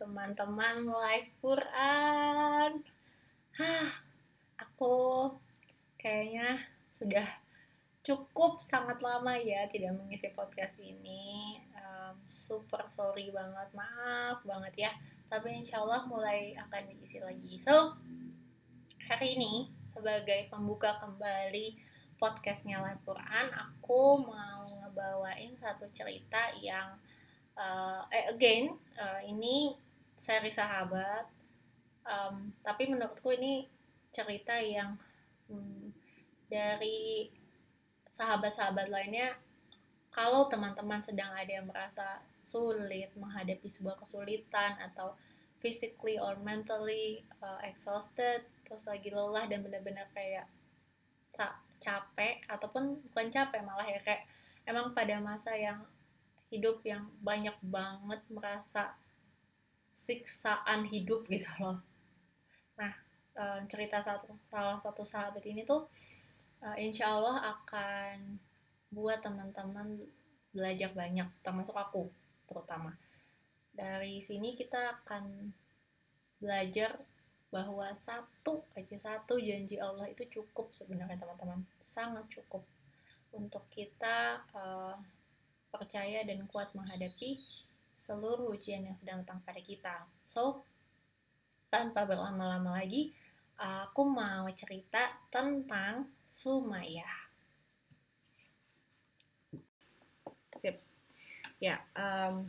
Teman-teman live Quran. Hah, aku kayaknya sudah cukup sangat lama ya tidak mengisi podcast ini. Um, Super sorry banget, maaf banget ya. Tapi insya Allah mulai akan diisi lagi. So, hari ini sebagai pembuka kembali podcastnya Live Quran Aku mau ngebawain satu cerita yang uh, again uh, ini seri sahabat. Um, tapi menurutku ini cerita yang um, dari sahabat-sahabat lainnya kalau teman-teman sedang ada yang merasa sulit menghadapi sebuah kesulitan atau physically or mentally uh, exhausted terus lagi lelah dan benar-benar kayak capek ataupun bukan capek malah ya kayak emang pada masa yang hidup yang banyak banget merasa siksaan hidup gitu loh. Nah eh, cerita satu salah satu sahabat ini tuh eh, insya Allah akan buat teman-teman belajar banyak termasuk aku terutama. Dari sini kita akan belajar bahwa satu aja satu janji Allah itu cukup sebenarnya teman-teman. Sangat cukup untuk kita uh, percaya dan kuat menghadapi seluruh ujian yang sedang datang pada kita. So, tanpa berlama-lama lagi, aku mau cerita tentang Sumaya. Sip. Ya, um,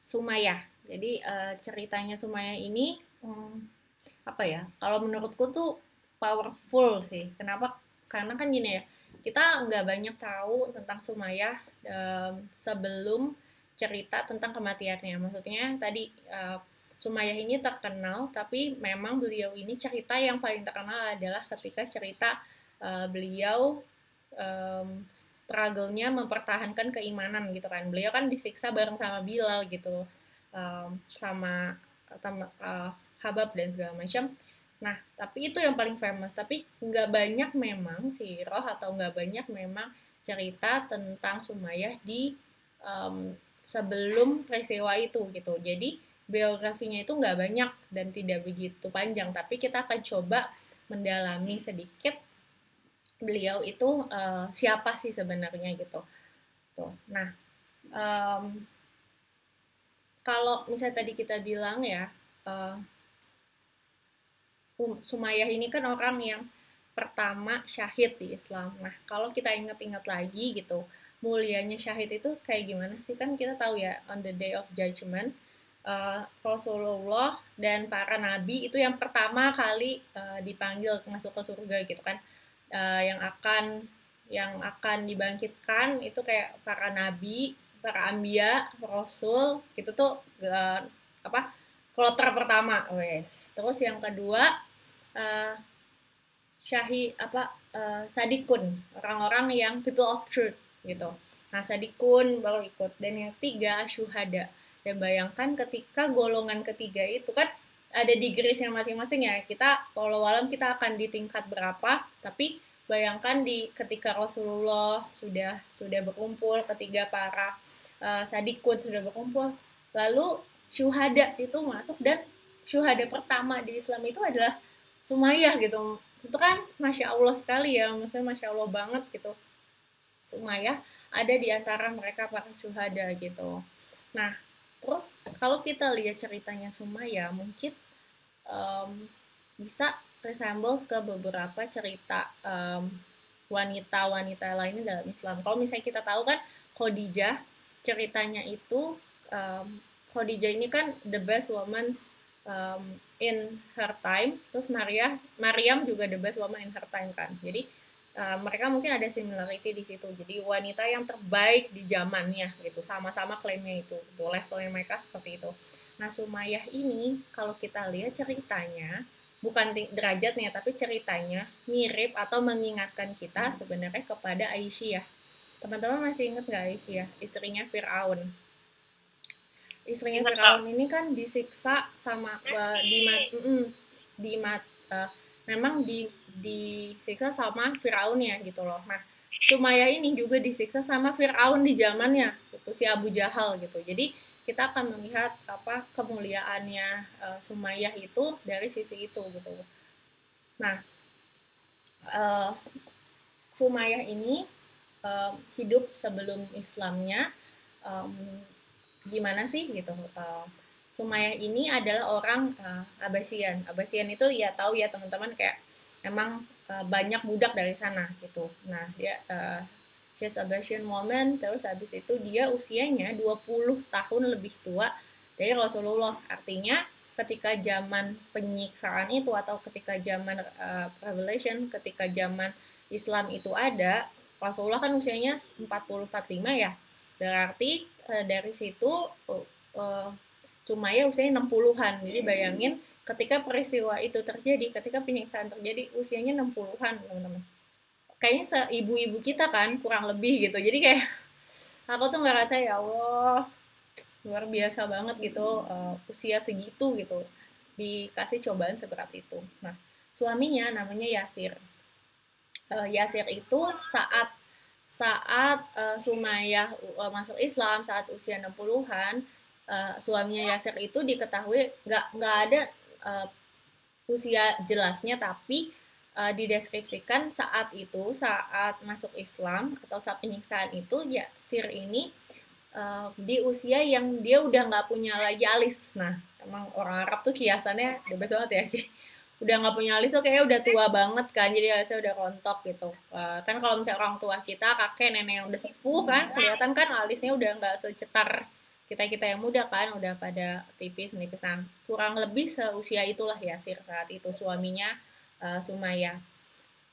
Sumaya. Jadi uh, ceritanya Sumaya ini um, apa ya? Kalau menurutku tuh powerful sih. Kenapa? Karena kan gini ya kita nggak banyak tahu tentang Sumayyah um, sebelum cerita tentang kematiannya. Maksudnya tadi uh, Sumayyah ini terkenal, tapi memang beliau ini cerita yang paling terkenal adalah ketika cerita uh, beliau um, struggle-nya mempertahankan keimanan gitu kan. Beliau kan disiksa bareng sama Bilal gitu, um, sama uh, Habab dan segala macam Nah, tapi itu yang paling famous. Tapi nggak banyak memang si Roh atau nggak banyak memang cerita tentang Sumayyah di um, sebelum peristiwa itu gitu. Jadi biografinya itu nggak banyak dan tidak begitu panjang. Tapi kita akan coba mendalami sedikit beliau itu uh, siapa sih sebenarnya gitu. Tuh. Nah, um, kalau misalnya tadi kita bilang ya. Uh, Sumayyah ini kan orang yang pertama syahid di Islam. Nah, kalau kita ingat-ingat lagi gitu, mulianya syahid itu kayak gimana sih? Kan kita tahu ya, on the day of judgment, uh, Rasulullah dan para nabi itu yang pertama kali uh, dipanggil masuk ke surga gitu kan. Uh, yang akan yang akan dibangkitkan itu kayak para nabi, para ambia, rasul, gitu tuh uh, apa? kloter pertama, wes. Terus yang kedua uh, syahi apa uh, sadikun orang-orang yang people of truth gitu. Nah sadikun baru ikut. Dan yang ketiga syuhada. Dan bayangkan ketika golongan ketiga itu kan ada degreesnya masing-masing ya. Kita kalau walam kita akan di tingkat berapa? Tapi bayangkan di ketika Rasulullah sudah sudah berkumpul ketiga para uh, sadikun sudah berkumpul lalu syuhada itu masuk dan syuhada pertama di Islam itu adalah Sumayyah gitu. Itu kan masya Allah sekali ya. Maksudnya masya Allah banget gitu Sumayyah ada di antara mereka para syuhada gitu. Nah terus kalau kita lihat ceritanya Sumayyah mungkin um, bisa resemble ke beberapa cerita wanita-wanita lainnya dalam Islam. Kalau misalnya kita tahu kan Khadijah ceritanya itu um, Khadijah ini kan the best woman um, in her time. Terus Maria Mariam juga the best woman in her time kan. Jadi uh, mereka mungkin ada similarity di situ. Jadi wanita yang terbaik di zamannya gitu. Sama-sama klaimnya itu itu levelnya mereka seperti itu. Nah Sumayyah ini kalau kita lihat ceritanya bukan derajatnya tapi ceritanya mirip atau mengingatkan kita sebenarnya kepada Aisyah. Teman-teman masih ingat nggak Aisyah? Istrinya Fir'aun. Istrinya Firaun ini kan disiksa sama uh, di mat, mm, di mat uh, memang di disiksa sama Firaun ya gitu loh. Nah, Sumaya ini juga disiksa sama Firaun di zamannya, gitu si Abu Jahal gitu. Jadi kita akan melihat apa kemuliaannya uh, Sumayyah itu dari sisi itu gitu. Nah, uh, Sumayyah ini uh, hidup sebelum Islamnya um, gimana sih gitu. Uh, Sumayyah ini adalah orang uh, Abasian. Abasian itu ya tahu ya teman-teman kayak emang uh, banyak budak dari sana gitu. Nah, dia uh, she's Abbasian woman terus habis itu dia usianya 20 tahun lebih tua dari Rasulullah. Artinya ketika zaman penyiksaan itu atau ketika zaman uh, revelation ketika zaman Islam itu ada Rasulullah kan usianya 40 45 ya. Berarti uh, dari situ uh, uh, Sumaya usianya 60-an jadi bayangin ketika peristiwa itu terjadi ketika penyiksaan terjadi usianya 60-an teman-teman. Kayaknya seibu-ibu kita kan kurang lebih gitu. Jadi kayak aku tuh nggak rasa ya Allah luar biasa banget gitu uh, usia segitu gitu dikasih cobaan seberat itu. Nah suaminya namanya Yasir. Uh, Yasir itu saat saat uh, Sumayyah uh, masuk Islam saat usia 60-an uh, suaminya Yasir itu diketahui nggak nggak ada uh, usia jelasnya tapi uh, dideskripsikan saat itu saat masuk Islam atau saat penyiksaan itu ya Sir ini uh, di usia yang dia udah nggak punya lagi alis. Nah emang orang Arab tuh kiasannya bebas banget ya sih. Udah nggak punya alis tuh kayaknya udah tua banget kan jadi alisnya udah rontok gitu. Uh, kan kalau misalnya orang tua kita kakek nenek yang udah sepuh kan kelihatan kan alisnya udah nggak secetar kita kita yang muda kan udah pada tipis menipis nah kurang lebih seusia itulah ya Sir saat itu suaminya uh, Sumayyah.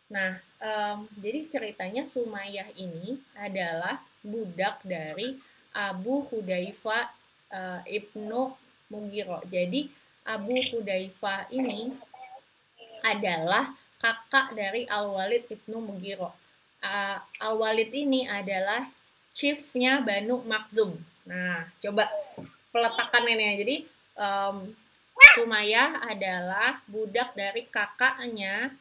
Nah, um, jadi ceritanya Sumayyah ini adalah budak dari Abu Hudaifa uh, ibnu Mugiro. Jadi Abu Hudaifa ini adalah kakak dari Al Walid ibnu Mugiro. Uh, Al Walid ini adalah chiefnya Banu Makzum. Nah, coba peletakan ini. Jadi um, Sumayyah adalah budak dari kakaknya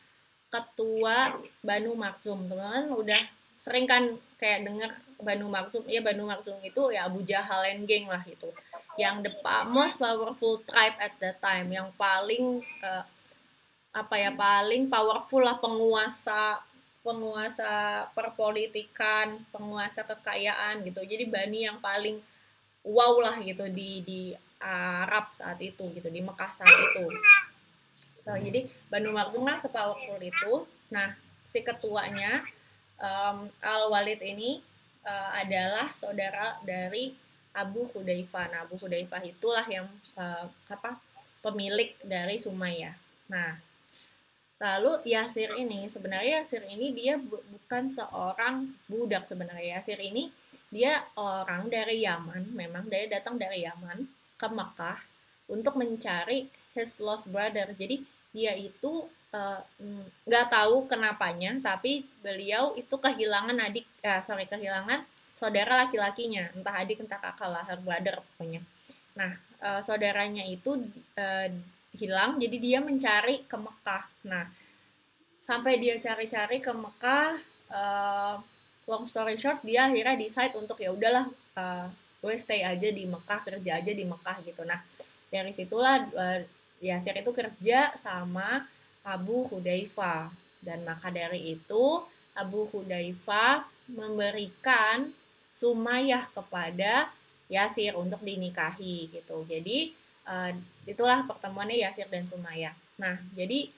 ketua Banu Maksum. Teman-teman udah sering kan kayak denger Banu Maksum, ya Banu Maksum itu ya Abu Jahal and geng lah itu. Yang the most powerful tribe at that time, yang paling uh, apa ya paling powerful lah penguasa penguasa perpolitikan, penguasa kekayaan gitu. Jadi Bani yang paling wow lah gitu di di Arab saat itu gitu di Mekah saat itu. Nah, jadi Banu Makhzum kan sepowerful itu. Nah, si ketuanya um, Al Walid ini uh, adalah saudara dari Abu Hudzaifah. Nah, Abu Hudzaifah itulah yang uh, apa pemilik dari Sumayyah. Nah, lalu Yasir ini sebenarnya Yasir ini dia bu bukan seorang budak sebenarnya. Yasir ini dia orang dari Yaman, memang dia datang dari Yaman ke Mekah untuk mencari his lost brother. Jadi dia itu eh, nggak uh, tahu kenapanya, tapi beliau itu kehilangan adik, uh, sorry kehilangan saudara laki-lakinya, entah adik entah kakak lah, her brother pokoknya. Nah, uh, saudaranya itu uh, hilang, jadi dia mencari ke Mekah. Nah, sampai dia cari-cari ke Mekah, uh, long story short, dia akhirnya decide untuk ya udahlah uh, gue stay aja di Mekah kerja aja di Mekah gitu. Nah dari situlah uh, Yasir itu kerja sama Abu Hudaifa dan maka dari itu Abu Hudaifa memberikan Sumayyah kepada Yasir untuk dinikahi gitu. Jadi uh, itulah pertemuannya Yasir dan Sumayyah. Nah jadi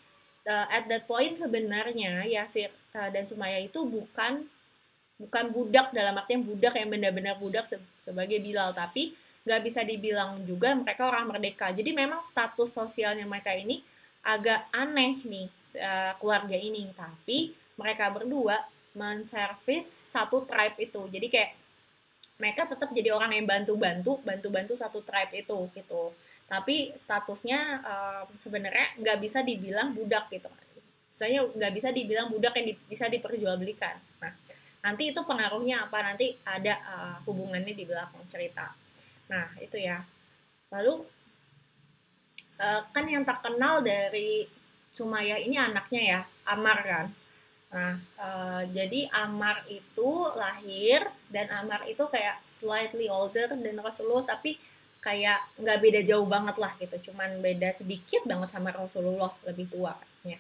uh, at that point sebenarnya Yasir uh, dan Sumayyah itu bukan bukan budak dalam artian budak yang benar-benar budak se sebagai Bilal tapi nggak bisa dibilang juga mereka orang merdeka. Jadi memang status sosialnya mereka ini agak aneh nih uh, keluarga ini. Tapi mereka berdua menservis satu tribe itu. Jadi kayak mereka tetap jadi orang yang bantu-bantu bantu-bantu satu tribe itu gitu. Tapi statusnya uh, sebenarnya nggak bisa dibilang budak gitu. Misalnya nggak bisa dibilang budak yang di, bisa diperjualbelikan. Nah nanti itu pengaruhnya apa? Nanti ada uh, hubungannya di belakang cerita. Nah itu ya. Lalu uh, kan yang terkenal dari Sumaya ini anaknya ya Amar kan? Nah uh, jadi Amar itu lahir dan Amar itu kayak slightly older dan Rasulullah tapi kayak nggak beda jauh banget lah gitu. Cuman beda sedikit banget sama Rasulullah lebih tua katanya.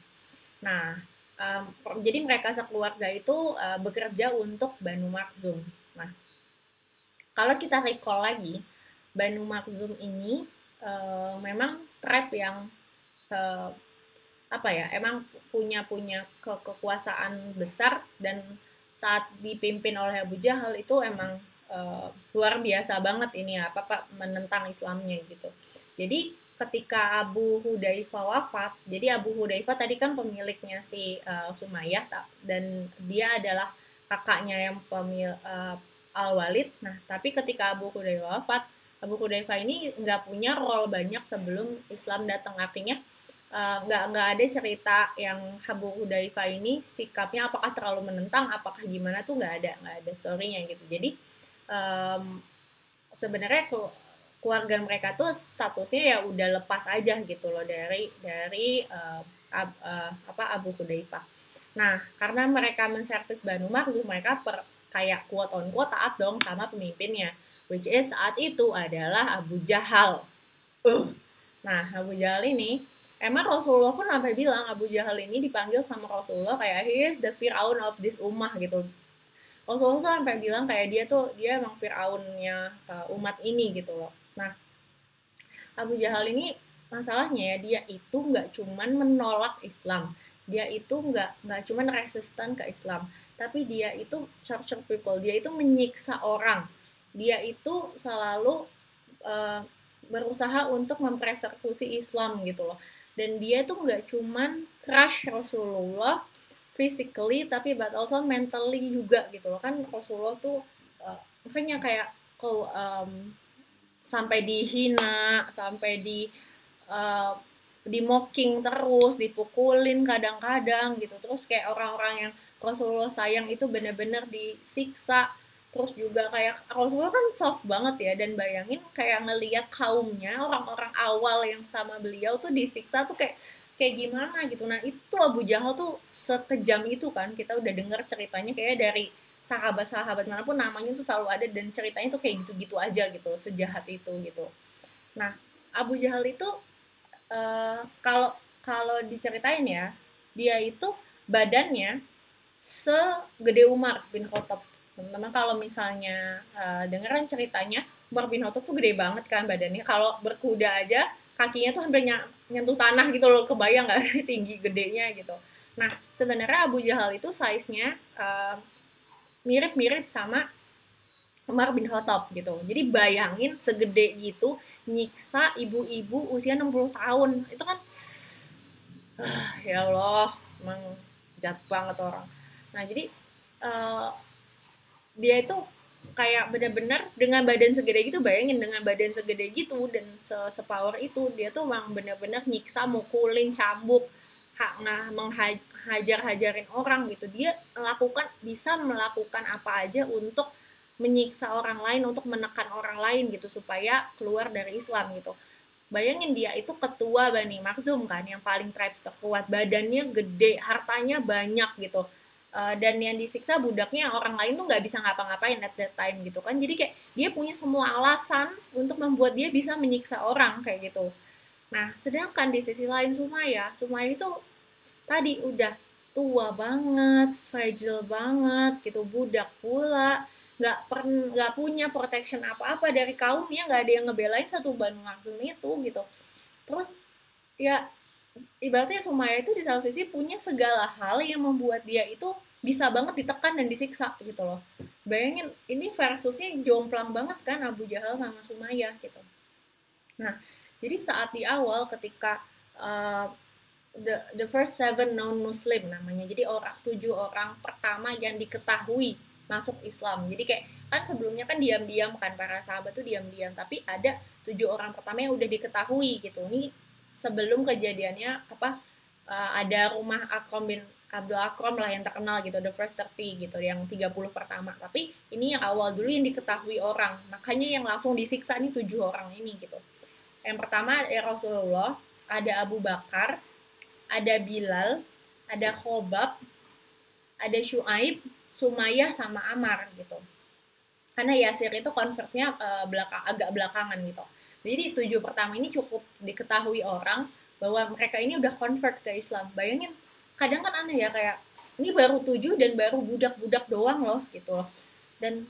Nah um, jadi mereka sekeluarga itu uh, bekerja untuk Banu Makhzum. Nah kalau kita recall lagi Banu Makhzum ini uh, memang tribe yang uh, apa ya emang punya punya ke kekuasaan besar dan saat dipimpin oleh Abu Jahal itu emang uh, luar biasa banget ini ya apa pak menentang Islamnya gitu. Jadi ketika Abu Hudayfa wafat jadi Abu Hudayfa tadi kan pemiliknya si uh, Sumayyah dan dia adalah kakaknya yang pemil uh, Al Walid nah tapi ketika Abu Hudayfa wafat Abu Hudayfa ini nggak punya role banyak sebelum Islam datang. Artinya nggak uh, nggak ada cerita yang Abu Hudayfa ini sikapnya apakah terlalu menentang apakah gimana tuh nggak ada nggak ada storynya gitu. Jadi um, sebenarnya keluarga mereka tuh statusnya ya udah lepas aja gitu loh dari dari uh, ab, uh, apa Abu Hudaifah. Nah, karena mereka menservis Banu Makhzum, mereka per, kayak quote on quote taat dong sama pemimpinnya, which is saat itu adalah Abu Jahal. Uh. Nah, Abu Jahal ini emang Rasulullah pun sampai bilang Abu Jahal ini dipanggil sama Rasulullah kayak he is the Fir'aun of this ummah gitu Rasulullah tuh sampai bilang kayak dia tuh dia emang Fir'aunnya uh, umat ini gitu loh. Nah, Abu Jahal ini masalahnya ya dia itu nggak cuman menolak Islam, dia itu nggak nggak cuman resisten ke Islam, tapi dia itu torture people, dia itu menyiksa orang, dia itu selalu uh, berusaha untuk mempersekusi Islam gitu loh. Dan dia tuh nggak cuman crush Rasulullah, physically tapi but also mentally juga gitu loh. Kan Rasulullah tuh uh, makanya kayak kau um, sampai dihina sampai di uh, di mocking terus dipukulin kadang-kadang gitu. Terus kayak orang-orang yang Rasulullah sayang itu bener-bener disiksa. Terus juga kayak Rasulullah kan soft banget ya dan bayangin kayak ngeliat kaumnya orang-orang awal yang sama beliau tuh disiksa tuh kayak kayak gimana gitu. Nah itu Abu Jahal tuh sekejam itu kan kita udah denger ceritanya kayak dari sahabat-sahabat mana pun namanya tuh selalu ada dan ceritanya tuh kayak gitu-gitu aja gitu sejahat itu gitu. Nah Abu Jahal itu uh, kalau kalau diceritain ya dia itu badannya segede Umar bin Khattab. Teman-teman kalau misalnya uh, dengeran ceritanya Umar bin Khattab tuh gede banget kan badannya. Kalau berkuda aja kakinya tuh hampir nyentuh tanah gitu loh kebayang nggak tinggi gedenya gitu. Nah sebenarnya Abu Jahal itu size-nya uh, mirip-mirip sama Umar bin Khattab gitu. Jadi bayangin segede gitu nyiksa ibu-ibu usia 60 tahun. Itu kan uh, ya Allah emang jat banget orang. Nah jadi uh, dia itu kayak bener-bener dengan badan segede gitu bayangin dengan badan segede gitu dan se sepower itu dia tuh emang bener-bener nyiksa mukulin cambuk hak menghajar-hajarin orang gitu. Dia melakukan bisa melakukan apa aja untuk menyiksa orang lain untuk menekan orang lain gitu supaya keluar dari Islam gitu. Bayangin dia itu ketua Bani Makhzum kan yang paling tribes terkuat badannya gede hartanya banyak gitu Uh, dan yang disiksa budaknya orang lain tuh nggak bisa ngapa-ngapain at that time gitu kan. Jadi kayak dia punya semua alasan untuk membuat dia bisa menyiksa orang kayak gitu. Nah sedangkan di sisi lain Sumaya Sumaya itu tadi udah tua banget fragile banget gitu budak pula. Nggak pernah nggak punya protection apa-apa dari kaumnya nggak ada yang ngebelain satu Banu langsung itu gitu. Terus ya ibaratnya Sumaya itu di satu sisi punya segala hal yang membuat dia itu bisa banget ditekan dan disiksa gitu loh. Bayangin ini versusnya jomplang banget kan Abu Jahal sama Sumaya gitu. Nah jadi saat di awal ketika uh, the the first seven known Muslim namanya jadi orang tujuh orang pertama yang diketahui masuk Islam. Jadi kayak kan sebelumnya kan diam-diam kan para sahabat tuh diam-diam tapi ada tujuh orang pertama yang udah diketahui gitu. Ini sebelum kejadiannya apa uh, ada rumah Akrom bin Abdul Akrom lah yang terkenal gitu the first 30 gitu yang 30 pertama. Tapi ini yang awal dulu yang diketahui orang. Makanya yang langsung disiksa ini tujuh orang ini gitu. Yang pertama ya Rasulullah ada Abu Bakar ada Bilal ada Khobab ada Shu'aib Sumayyah sama Amar gitu. Karena Yasir itu konvertnya uh, belakang agak belakangan gitu jadi tujuh pertama ini cukup diketahui orang bahwa mereka ini udah convert ke Islam. Bayangin kadang kan aneh ya kayak ini baru tujuh dan baru budak-budak doang loh gitu loh. Dan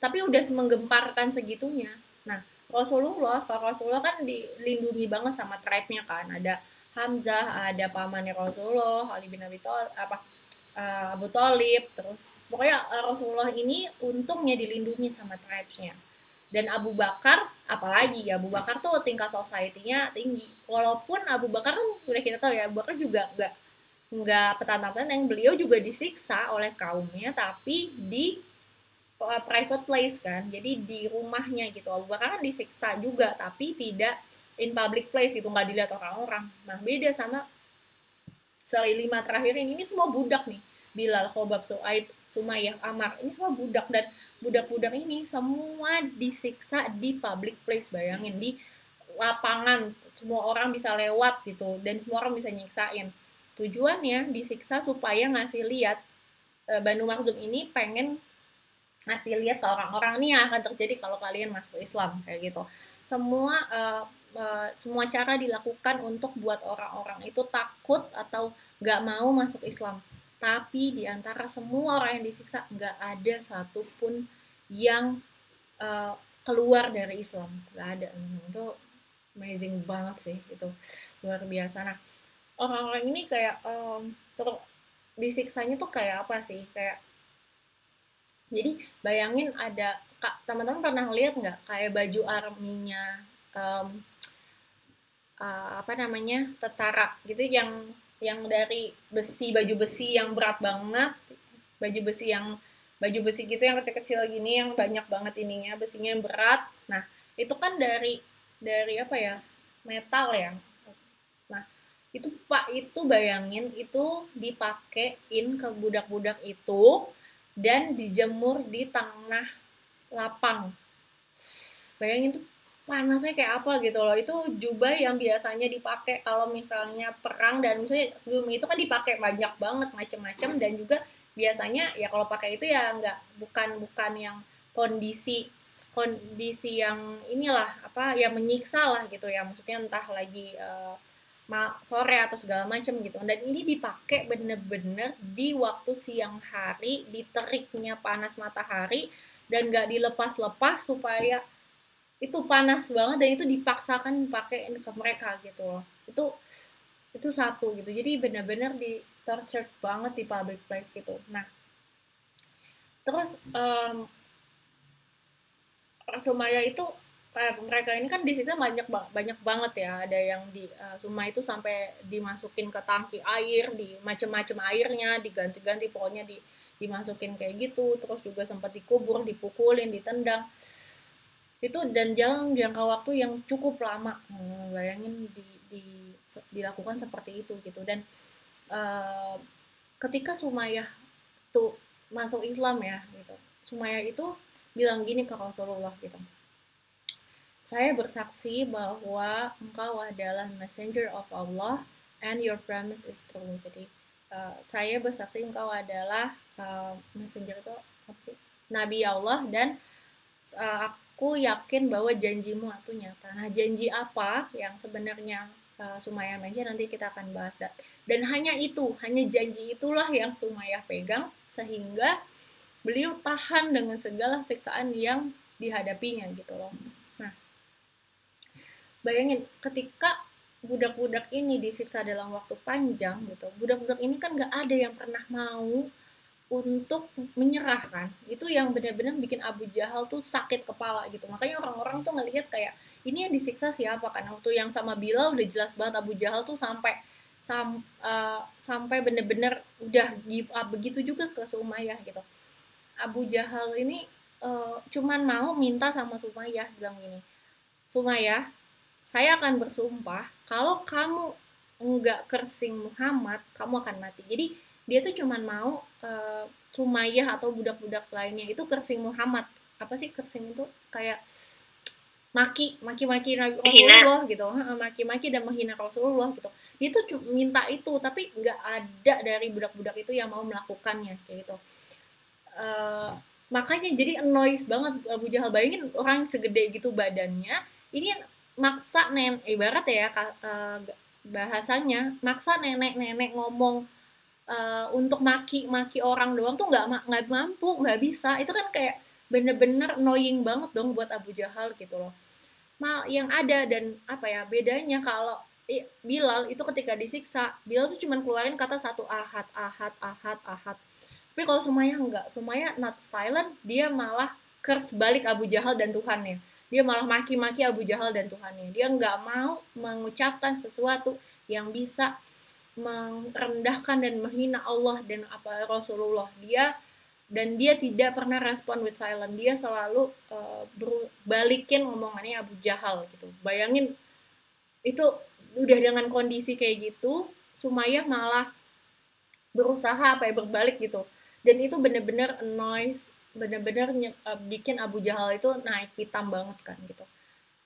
tapi udah menggemparkan segitunya. Nah Rasulullah Pak Rasulullah kan dilindungi banget sama tribe-nya kan. Ada Hamzah ada pamannya Rasulullah Ali bin Abi Thalib apa uh, Abu Talib terus. Pokoknya uh, Rasulullah ini untungnya dilindungi sama tribes-nya dan Abu Bakar apalagi ya Abu Bakar tuh tingkat society-nya tinggi. Walaupun Abu Bakar kan udah kita tahu ya Abu Bakar juga nggak nggak petantang yang beliau juga disiksa oleh kaumnya tapi di uh, private place kan jadi di rumahnya gitu. Abu Bakar kan disiksa juga tapi tidak in public place itu nggak dilihat orang-orang. Nah beda sama sorry lima terakhir ini ini semua budak nih. Bilal Khobab Suaib Sumayyah Amar ini semua budak. Dan budak-budak ini semua disiksa di public place bayangin di lapangan. Semua orang bisa lewat gitu dan semua orang bisa nyiksain. Tujuannya disiksa supaya ngasih lihat e, Banu Makhzum ini pengen ngasih lihat ke orang-orang. Nih yang akan terjadi kalau kalian masuk Islam kayak gitu. Semua uh, uh, semua cara dilakukan untuk buat orang-orang itu takut atau nggak mau masuk Islam tapi di antara semua orang yang disiksa nggak ada satupun yang uh, keluar dari Islam. Nggak ada. Itu amazing banget sih itu. Luar biasa. Nah orang-orang ini kayak um, terus disiksanya tuh kayak apa sih? Kayak jadi bayangin ada kak teman-teman pernah lihat nggak kayak baju arminya um, uh, apa namanya tetara gitu yang yang dari besi baju besi yang berat banget baju besi yang baju besi gitu yang kecil-kecil gini yang banyak banget ininya besinya yang berat. Nah itu kan dari dari apa ya metal ya. Nah itu pak itu bayangin itu dipakein ke budak-budak itu dan dijemur di tanah lapang. Bayangin tuh panasnya kayak apa gitu loh. Itu jubah yang biasanya dipakai kalau misalnya perang dan misalnya sebelum itu kan dipakai banyak banget macam-macam dan juga biasanya ya kalau pakai itu ya nggak bukan bukan yang kondisi kondisi yang inilah apa yang menyiksa lah gitu ya. Maksudnya entah lagi uh, sore atau segala macam gitu. Dan ini dipakai bener-bener di waktu siang hari di teriknya panas matahari dan nggak dilepas-lepas supaya itu panas banget dan itu dipaksakan pakai ke mereka gitu loh. Itu itu satu gitu. Jadi benar-benar di tortured banget di public place gitu. Nah terus um, Sumaya itu kayak mereka ini kan di situ banyak banyak banget ya. Ada yang di uh, Suma itu sampai dimasukin ke tangki air di macam-macam airnya diganti-ganti pokoknya di dimasukin kayak gitu. Terus juga sempat dikubur dipukulin ditendang itu dan jalan jangka waktu yang cukup lama. Hmm, bayangin di, di dilakukan seperti itu gitu. Dan uh, ketika Sumayyah tuh masuk Islam ya gitu. Sumayyah itu bilang gini ke Rasulullah gitu. Saya bersaksi bahwa engkau adalah messenger of Allah and your promise is true. Jadi uh, saya bersaksi engkau adalah uh, messenger itu apa sih? Nabi Allah dan uh, aku yakin bahwa janjimu itu nyata. Nah, janji apa yang sebenarnya uh, Sumaya mention nanti kita akan bahas. Dan, dan hanya itu, hanya janji itulah yang Sumaya pegang sehingga beliau tahan dengan segala siksaan yang dihadapinya gitu loh. Nah, bayangin ketika budak-budak ini disiksa dalam waktu panjang gitu, budak-budak ini kan gak ada yang pernah mau untuk menyerahkan itu yang benar-benar bikin Abu Jahal tuh sakit kepala gitu. Makanya orang-orang tuh ngelihat kayak ini yang disiksa siapa? Kan waktu yang sama Bilal udah jelas banget Abu Jahal tuh sampai sam, uh, sampai bener-bener udah give up begitu juga ke Sumayyah gitu. Abu Jahal ini uh, cuman mau minta sama Sumayyah bilang gini Sumayyah saya akan bersumpah kalau kamu enggak kersing Muhammad kamu akan mati. Jadi dia tuh cuman mau uh, Sumayyah atau budak-budak lainnya. Itu kersing Muhammad. Apa sih kersing itu? Kayak maki maki-maki Nabi Rasulullah gitu. Maki-maki dan menghina Rasulullah gitu. Dia tuh minta itu tapi nggak ada dari budak-budak itu yang mau melakukannya kayak gitu. Uh, makanya jadi annoys banget Abu Jahal. Bayangin orang segede gitu badannya ini yang maksa nenek ibarat ya uh, bahasanya maksa nenek-nenek ngomong uh, untuk maki-maki orang doang tuh nggak nggak mampu nggak bisa. Itu kan kayak bener-bener annoying banget dong buat Abu Jahal gitu loh. Mal yang ada dan apa ya bedanya kalau Bilal itu ketika disiksa Bilal tuh cuma keluarin kata satu ahad ahad ahad ahad. Tapi kalau semuanya enggak semuanya not silent dia malah curse balik Abu Jahal dan Tuhannya. Dia malah maki-maki Abu Jahal dan Tuhannya. Dia nggak mau mengucapkan sesuatu yang bisa merendahkan dan menghina Allah dan apa Rasulullah dia dan dia tidak pernah respon with silent dia selalu uh, balikin ngomongannya Abu Jahal gitu. Bayangin itu udah dengan kondisi kayak gitu Sumayyah malah berusaha apa ya berbalik gitu. Dan itu bener-bener noise bener-bener uh, bikin Abu Jahal itu naik hitam banget kan gitu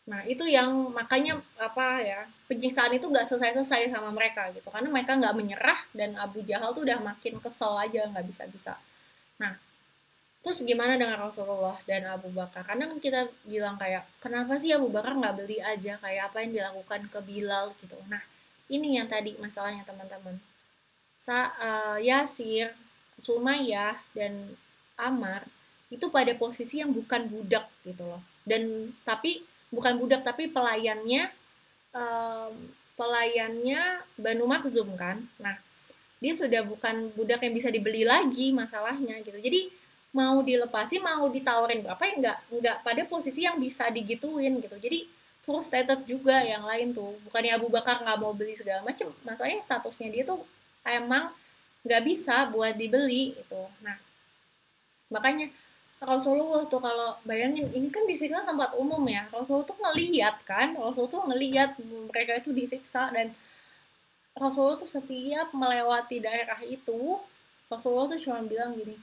nah itu yang makanya apa ya penyiksaan itu nggak selesai-selesai sama mereka gitu karena mereka nggak menyerah dan Abu Jahal tuh udah makin kesel aja nggak bisa-bisa Nah, terus gimana dengan Rasulullah dan Abu Bakar? Karena kan kita bilang kayak, kenapa sih Abu Bakar nggak beli aja kayak apa yang dilakukan ke Bilal gitu. Nah, ini yang tadi masalahnya teman-teman. Sa uh, Yasir, Sumayyah, dan Amar itu pada posisi yang bukan budak gitu loh. Dan tapi bukan budak tapi pelayannya um, pelayannya Banu Makzum kan. Nah, dia sudah bukan budak yang bisa dibeli lagi masalahnya gitu. Jadi mau dilepasi mau ditawarin berapa ya nggak nggak pada posisi yang bisa digituin gitu. Jadi frustrated juga yang lain tuh. Bukannya Abu Bakar nggak mau beli segala macam masalahnya statusnya dia tuh emang nggak bisa buat dibeli itu nah makanya Rasulullah tuh kalau bayangin ini kan disiksa tempat umum ya. Rasulullah tuh ngeliat kan Rasulullah tuh ngeliat mereka itu disiksa dan Rasulullah tuh setiap melewati daerah itu Rasulullah tuh cuma bilang gini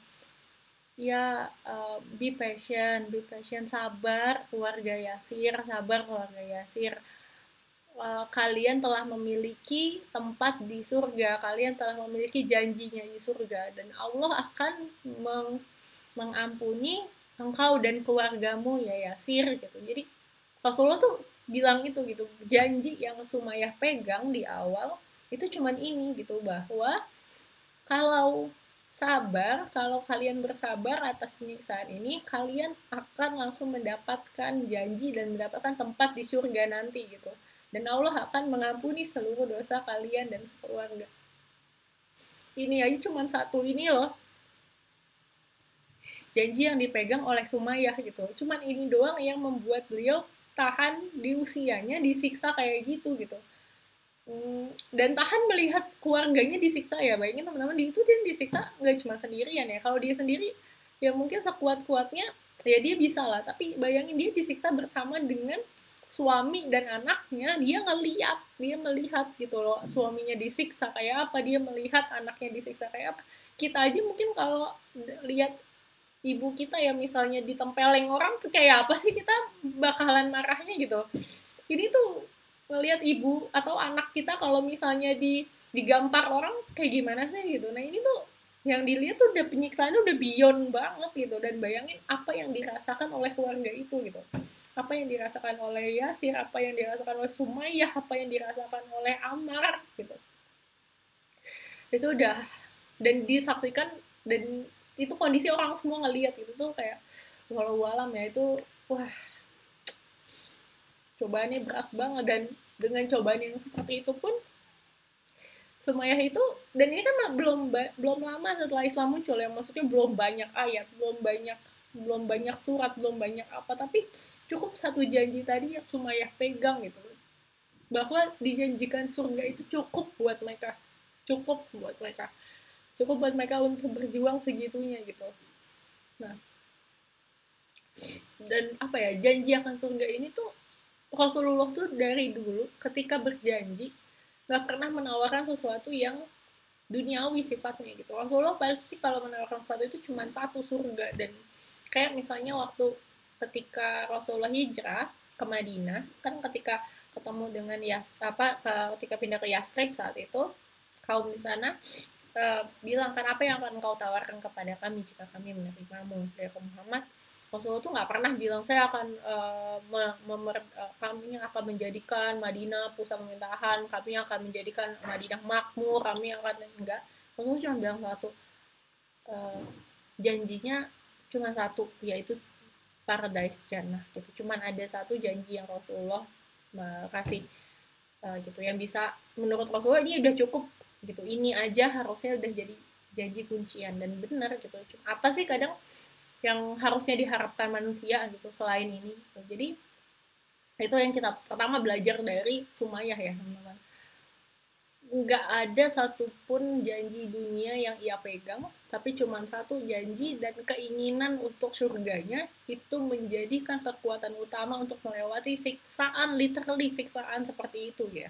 ya uh, be patient be patient sabar keluarga Yasir sabar keluarga Yasir. Uh, kalian telah memiliki tempat di surga kalian telah memiliki janjinya di surga dan Allah akan meng mengampuni engkau dan keluargamu ya Yasir gitu jadi Rasulullah tuh bilang itu gitu janji yang Sumayyah pegang di awal itu cuman ini gitu bahwa kalau sabar, kalau kalian bersabar atas penyiksaan ini, kalian akan langsung mendapatkan janji dan mendapatkan tempat di surga nanti gitu. Dan Allah akan mengampuni seluruh dosa kalian dan sekeluarga. Ini aja cuman satu ini loh. Janji yang dipegang oleh Sumayyah gitu. Cuman ini doang yang membuat beliau tahan di usianya disiksa kayak gitu gitu. Hmm, dan tahan melihat keluarganya disiksa ya. Bayangin teman-teman di itu dia disiksa nggak cuma sendirian ya. Kalau dia sendiri ya mungkin sekuat-kuatnya ya dia bisa lah. Tapi bayangin dia disiksa bersama dengan suami dan anaknya dia ngeliat dia melihat gitu loh. Suaminya disiksa kayak apa dia melihat anaknya disiksa kayak apa. Kita aja mungkin kalau lihat ibu kita ya misalnya ditempeleng orang tuh kayak apa sih kita bakalan marahnya gitu. Ini tuh ngelihat ibu atau anak kita kalau misalnya di digampar orang kayak gimana sih gitu. Nah ini tuh yang dilihat tuh udah penyiksaan udah beyond banget gitu. Dan bayangin apa yang dirasakan oleh keluarga itu gitu. Apa yang dirasakan oleh Yasir apa yang dirasakan oleh Sumayyah apa yang dirasakan oleh Amar gitu. Itu udah dan disaksikan dan itu kondisi orang semua ngelihat gitu tuh kayak walau alam ya itu wah cobaannya berat banget. Dan dengan cobaan yang seperti itu pun Sumayyah itu dan ini kan belum belum lama setelah Islam muncul ya maksudnya belum banyak ayat belum banyak belum banyak surat belum banyak apa tapi cukup satu janji tadi yang Sumayyah pegang gitu. Bahwa dijanjikan surga itu cukup buat mereka cukup buat mereka cukup buat mereka untuk berjuang segitunya gitu. Nah. Dan apa ya janji akan surga ini tuh Rasulullah tuh dari dulu ketika berjanji nggak pernah menawarkan sesuatu yang duniawi sifatnya gitu. Rasulullah pasti kalau menawarkan sesuatu itu cuma satu surga. Dan kayak misalnya waktu ketika Rasulullah hijrah ke Madinah kan ketika ketemu dengan Yas apa ketika pindah ke Yastrib saat itu kaum di sana uh, bilang kan apa yang akan kau tawarkan kepada kami jika kami menerimamu dari Muhammad Rasulullah tuh nggak pernah bilang saya akan uh, memer, uh, kami akan menjadikan Madinah pusat pemerintahan, kami akan menjadikan Madinah makmur, kami akan enggak. Rasulullah cuma bilang satu uh, janjinya cuma satu yaitu paradise jannah gitu. Cuman ada satu janji yang Rasulullah kasih uh, gitu yang bisa menurut Rasulullah ini udah cukup gitu. Ini aja harusnya udah jadi janji kuncian dan benar gitu. Apa sih kadang yang harusnya diharapkan manusia gitu selain ini gitu. jadi itu yang kita pertama belajar dari Sumayyah ya teman-teman nggak ada satupun janji dunia yang ia pegang tapi cuma satu janji dan keinginan untuk surganya itu menjadikan kekuatan utama untuk melewati siksaan literally siksaan seperti itu ya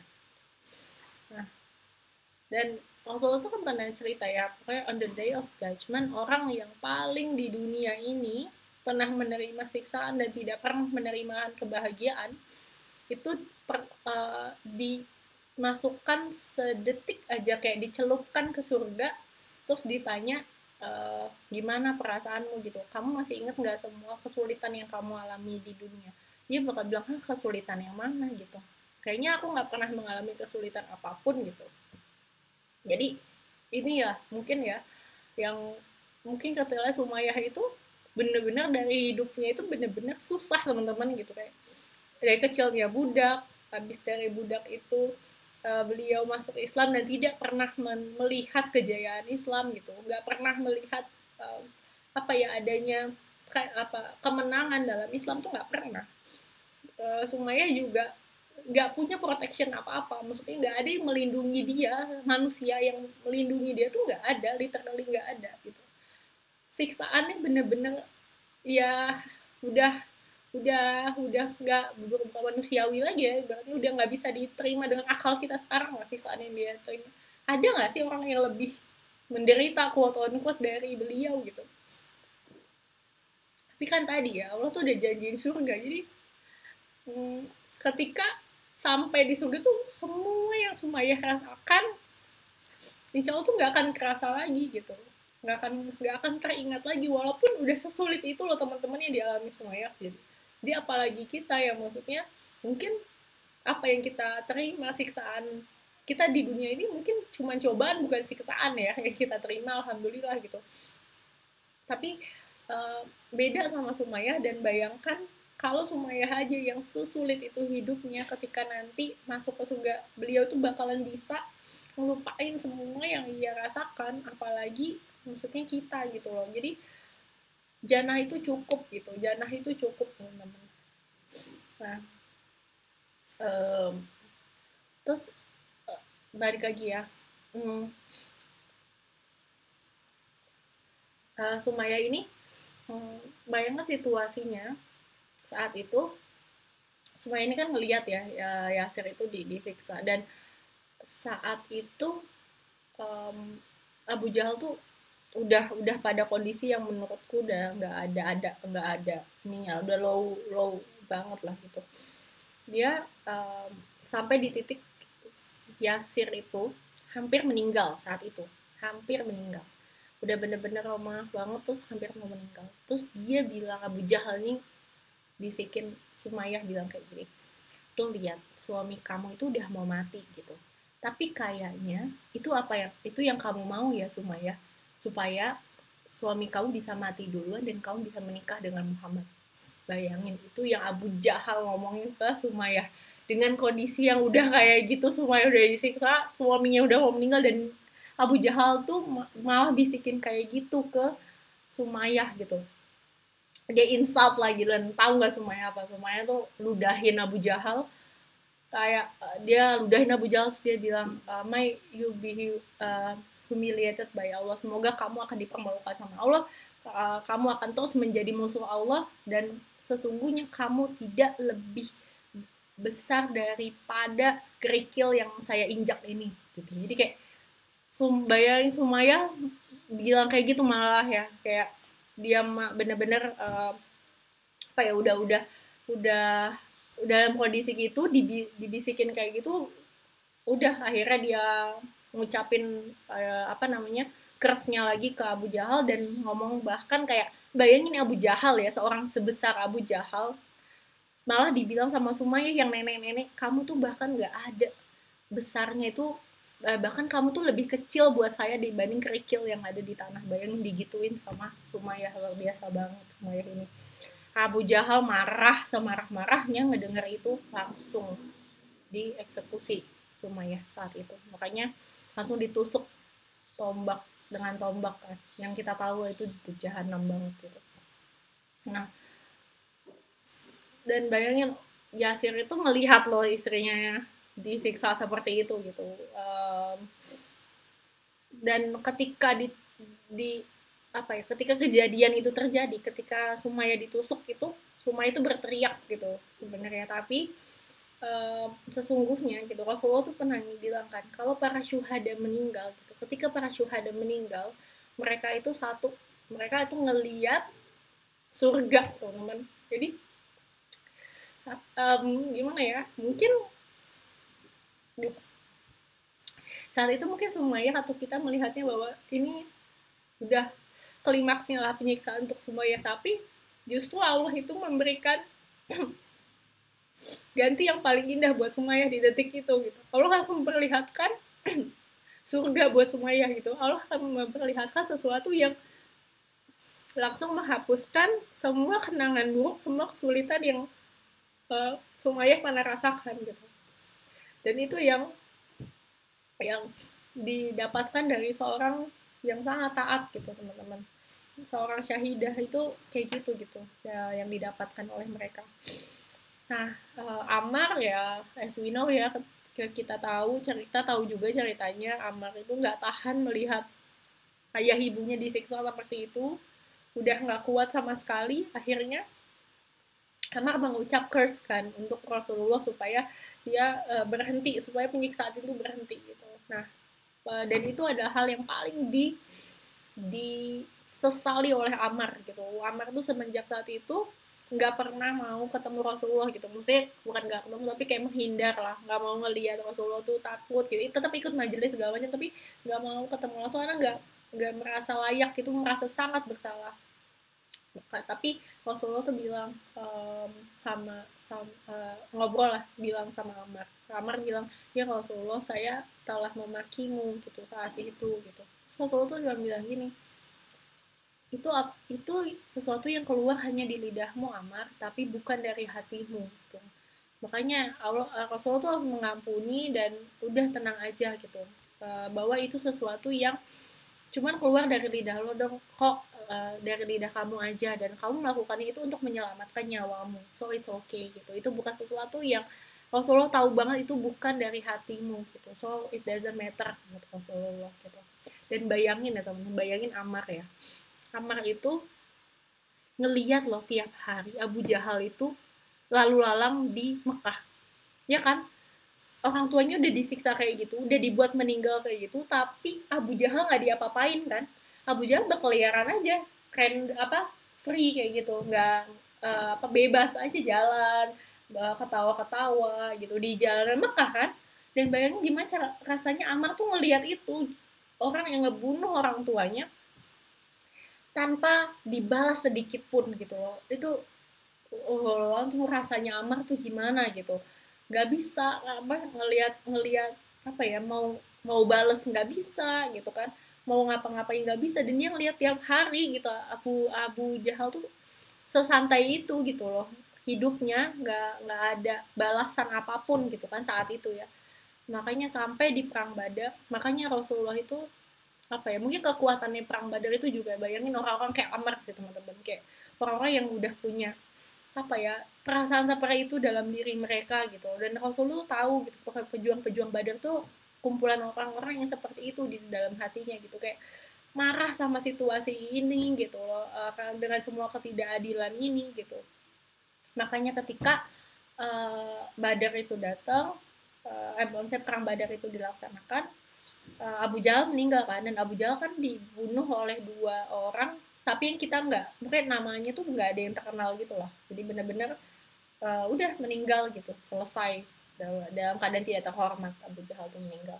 dan Rasulullah itu kan pernah cerita ya, pokoknya on the day of judgment, orang yang paling di dunia ini pernah menerima siksaan dan tidak pernah menerima kebahagiaan, itu per, uh, dimasukkan sedetik aja kayak dicelupkan ke surga, terus ditanya uh, gimana perasaanmu gitu, kamu masih ingat nggak semua kesulitan yang kamu alami di dunia? Dia bakal bilang, kesulitan yang mana gitu. Kayaknya aku nggak pernah mengalami kesulitan apa pun gitu jadi ini ya mungkin ya yang mungkin ketika Sumayyah itu bener-bener dari hidupnya itu bener-bener susah teman-teman gitu kayak dari kecilnya budak habis dari budak itu uh, beliau masuk Islam dan tidak pernah melihat kejayaan Islam gitu. Nggak pernah melihat uh, apa ya adanya kayak apa kemenangan dalam Islam tuh nggak pernah. Uh, Sumayyah juga nggak punya protection apa-apa. Maksudnya nggak ada yang melindungi dia. Manusia yang melindungi dia tuh nggak ada literally nggak ada gitu. Siksaannya bener-bener ya udah udah udah nggak bukan manusiawi lagi ya berarti udah nggak bisa diterima dengan akal kita sekarang lah siksaan yang dia terima. Ada nggak sih orang yang lebih menderita quote on dari beliau gitu? Tapi kan tadi ya Allah tuh udah janjiin surga jadi hmm, ketika sampai di surga tuh semua yang Sumayyah rasakan insya Allah tuh nggak akan kerasa lagi gitu. Nggak akan nggak akan teringat lagi walaupun udah sesulit itu loh teman-teman yang dialami Sumayyah gitu. Jadi apalagi kita ya maksudnya mungkin apa yang kita terima siksaan kita di dunia ini mungkin cuma cobaan bukan siksaan ya yang kita terima alhamdulillah gitu. Tapi uh, beda sama Sumayyah dan bayangkan kalau Sumayyah aja yang sesulit itu hidupnya ketika nanti masuk ke surga beliau tuh bakalan bisa ngelupain semua yang ia rasakan apalagi maksudnya kita gitu loh. Jadi jannah itu cukup gitu jannah itu cukup teman-teman. Nah um, terus uh, balik lagi ya. Hmm, uh, Sumaya ini hmm, bayangkan situasinya saat itu semua ini kan ngelihat ya, ya Yasir itu di, disiksa. Dan saat itu um, Abu Jahal tuh udah udah pada kondisi yang menurutku udah nggak ada ada nggak ada ininya udah low low banget lah gitu. Dia um, sampai di titik Yasir itu hampir meninggal saat itu hampir meninggal. Udah bener-bener lemah banget terus hampir mau meninggal. Terus dia bilang Abu Jahal nih bisikin Sumayyah bilang kayak gini tuh lihat suami kamu itu udah mau mati gitu. Tapi kayaknya itu apa yang itu yang kamu mau ya Sumayyah supaya suami kamu bisa mati duluan dan kamu bisa menikah dengan Muhammad. Bayangin itu yang Abu Jahal ngomongin ke Sumayyah? Dengan kondisi yang udah kayak gitu Sumayyah udah disiksa suaminya udah mau meninggal dan Abu Jahal tuh malah bisikin kayak gitu ke Sumayyah gitu dia insult lagi dan tahu nggak semuanya apa? Semuanya tuh ludahin Abu Jahal. Kayak uh, dia ludahin Abu Jahal dia bilang uh, may you be uh, humiliated by Allah. Semoga kamu akan dipermalukan sama Allah. Uh, kamu akan terus menjadi musuh Allah. Dan sesungguhnya kamu tidak lebih besar daripada kerikil yang saya injak ini. Gitu. Jadi kayak bayangin semuanya bilang kayak gitu malah ya. Kayak dia bener-bener uh, apa ya udah udah udah dalam kondisi gitu dibi, dibisikin kayak gitu udah akhirnya dia ngucapin uh, apa namanya kersnya lagi ke Abu Jahal dan ngomong bahkan kayak bayangin Abu Jahal ya seorang sebesar Abu Jahal malah dibilang sama Sumayyah yang nenek-nenek kamu tuh bahkan nggak ada besarnya itu bahkan kamu tuh lebih kecil buat saya dibanding kerikil yang ada di tanah bayangin digituin sama Sumayyah luar biasa banget Sumayyah ini. Abu Jahal marah semarah-marahnya ngedenger itu langsung dieksekusi Sumayyah saat itu. Makanya langsung ditusuk tombak dengan tombak kan. Yang kita tahu itu jahanam banget gitu. Nah dan bayangin Yasir itu melihat loh istrinya disiksa seperti itu gitu. Um, dan ketika di di apa ya ketika kejadian itu terjadi ketika Sumaya ditusuk itu Sumaya itu berteriak gitu sebenarnya. Tapi um, sesungguhnya gitu Rasulullah tuh pernah bilang kan kalau para syuhada meninggal gitu ketika para syuhada meninggal mereka itu satu mereka itu ngeliat surga teman-teman. Jadi um, gimana ya mungkin saat itu mungkin semuanya atau kita melihatnya bahwa ini udah klimaksnya lah penyiksaan untuk semuanya tapi justru Allah itu memberikan ganti yang paling indah buat semuanya di detik itu gitu. Allah akan memperlihatkan surga buat semuanya gitu. Allah akan memperlihatkan sesuatu yang langsung menghapuskan semua kenangan buruk semua kesulitan yang uh, Sumayyah pernah rasakan gitu dan itu yang yang didapatkan dari seorang yang sangat taat gitu teman-teman. Seorang syahidah itu kayak gitu gitu ya yang didapatkan oleh mereka. Nah uh, Amar ya as we know ya kita tahu cerita tahu juga ceritanya Amar itu nggak tahan melihat ayah ibunya disiksa seperti itu. Udah nggak kuat sama sekali akhirnya Amar mengucap curse kan untuk Rasulullah supaya dia uh, berhenti supaya penyiksaan itu berhenti gitu. Nah, uh, dan itu adalah hal yang paling di disesali oleh Amar gitu. Amar tuh semenjak saat itu nggak pernah mau ketemu Rasulullah gitu. Maksudnya bukan nggak ketemu tapi kayak menghindar lah, nggak mau ngelihat Rasulullah tuh takut gitu. Tetap ikut majelis segala macam tapi nggak mau ketemu Rasulullah karena nggak nggak merasa layak itu merasa sangat bersalah bukan tapi Rasulullah tuh bilang um, sama, sama uh, ngobrol lah bilang sama Amar. Amar bilang ya Rasulullah saya telah memakimu gitu saat itu gitu. Rasulullah tuh cuma bilang gini itu itu sesuatu yang keluar hanya di lidahmu Amar tapi bukan dari hatimu gitu. Makanya Allah eh, Rasulullah tuh harus mengampuni dan udah tenang aja gitu. Uh, bahwa itu sesuatu yang cuman keluar dari lidah lo dong kok uh, dari lidah kamu aja dan kamu melakukannya itu untuk menyelamatkan nyawamu. So it's okay gitu. Itu bukan sesuatu yang Rasulullah tahu banget itu bukan dari hatimu gitu. So it doesn't matter gitu Rasulullah gitu. Dan bayangin ya teman bayangin Amar ya. Amar itu ngeliat loh tiap hari Abu Jahal itu lalu lalang di Mekah. Ya kan? Orang tuanya udah disiksa kayak gitu udah dibuat meninggal kayak gitu tapi Abu Jahal nggak diapa-apain kan Abu Jahal berkeliaran aja keren apa free kayak gitu. Nggak uh, apa bebas aja jalan ketawa-ketawa gitu di jalan Mekah kan. Dan bayangin gimana cara rasanya Amar tuh ngelihat itu orang yang ngebunuh orang tuanya tanpa dibalas sedikit pun gitu loh. Itu oh, tuh rasanya Amar tuh gimana gitu. Nggak bisa apa ngelihat ngelihat apa ya mau mau bales nggak bisa gitu kan mau ngapa-ngapain nggak bisa dan dia ngeliat tiap hari gitu Abu Abu Jahal tuh sesantai itu gitu loh. Hidupnya nggak nggak ada balasan apa pun gitu kan saat itu ya. Makanya sampai di perang Badar makanya Rasulullah itu apa ya mungkin kekuatannya perang Badar itu juga bayangin orang-orang kayak Amr sih teman-teman kayak orang-orang yang udah punya apa ya perasaan seperti itu dalam diri mereka gitu. Dan Rasulullah tahu gitu pejuang-pejuang Badar tuh kumpulan orang-orang yang seperti itu di dalam hatinya gitu. Kayak marah sama situasi ini gitu loh uh, dengan semua ketidakadilan ini gitu. Makanya ketika uh, Badar itu datang uh, eh misalnya perang Badar itu dilaksanakan uh, Abu Jahal meninggal kan. Dan Abu Jahal kan dibunuh oleh dua orang tapi yang kita nggak mungkin namanya tuh nggak ada yang terkenal gitu loh. Jadi benar-benar uh, udah meninggal gitu selesai dalam keadaan tidak terhormat Abu Jahal itu meninggal.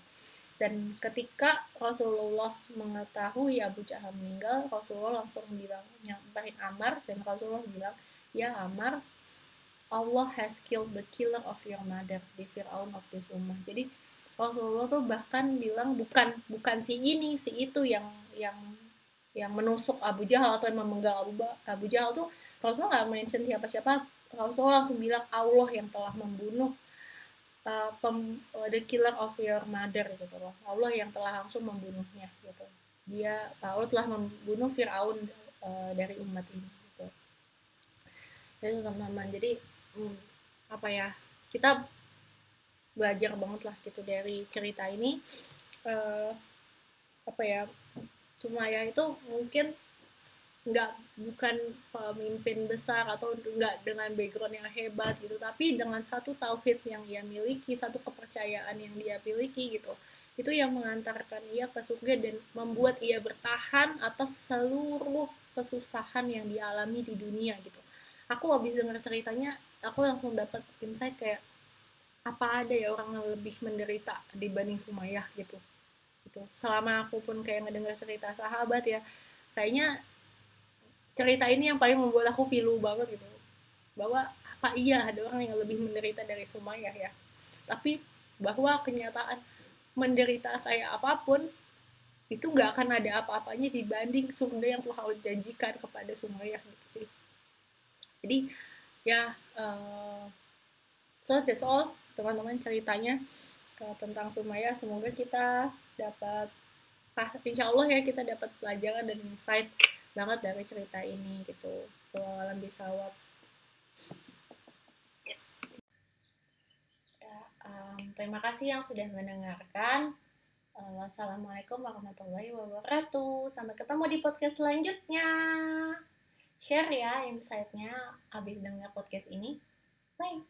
Dan ketika Rasulullah mengetahui Abu Jahal meninggal Rasulullah langsung bilang nyamperin Amar dan Rasulullah bilang ya Amar Allah has killed the killer of your mother the Fir'aun of this ummah. Jadi Rasulullah tuh bahkan bilang bukan bukan si ini si itu yang yang yang menusuk Abu Jahal atau yang memenggal Abu, Abu Jahal tuh. Rasulullah nggak mention siapa-siapa. Rasulullah langsung bilang Allah yang telah membunuh uh, pem, uh, the killer of your mother gitu loh. Allah yang telah langsung membunuhnya gitu. Dia Allah telah membunuh Fir'aun uh, dari umat ini gitu. Jadi teman-teman jadi hmm, apa ya kita belajar banget lah gitu dari cerita ini. Uh, apa ya Sumaya itu mungkin nggak bukan pemimpin besar atau nggak dengan background yang hebat gitu tapi dengan satu tauhid yang ia miliki satu kepercayaan yang dia miliki gitu itu yang mengantarkan ia ke surga dan membuat ia bertahan atas seluruh kesusahan yang dialami di dunia gitu. Aku habis dengar ceritanya aku langsung dapat insight kayak apa ada ya orang yang lebih menderita dibanding Sumayyah gitu. Gitu. Selama aku pun kayak ngedengar cerita sahabat ya kayaknya cerita ini yang paling membuat aku pilu banget gitu. Bahwa apa iya ada orang yang lebih menderita dari Sumayyah ya. Tapi bahwa kenyataan menderita kayak apa pun itu nggak akan ada apa-apanya dibanding surga yang telah janjikan kepada Sumayyah gitu sih. Jadi ya uh, so that's all teman-teman ceritanya uh, tentang Sumayyah. Semoga kita dapat ah, insya Allah ya kita dapat pelajaran dan insight banget dari cerita ini gitu. Alam bisawab ya, terima kasih yang sudah mendengarkan. Uh, wassalamualaikum warahmatullahi wabarakatuh. Sampai ketemu di podcast selanjutnya. Share ya insightnya abis dengar podcast ini. Bye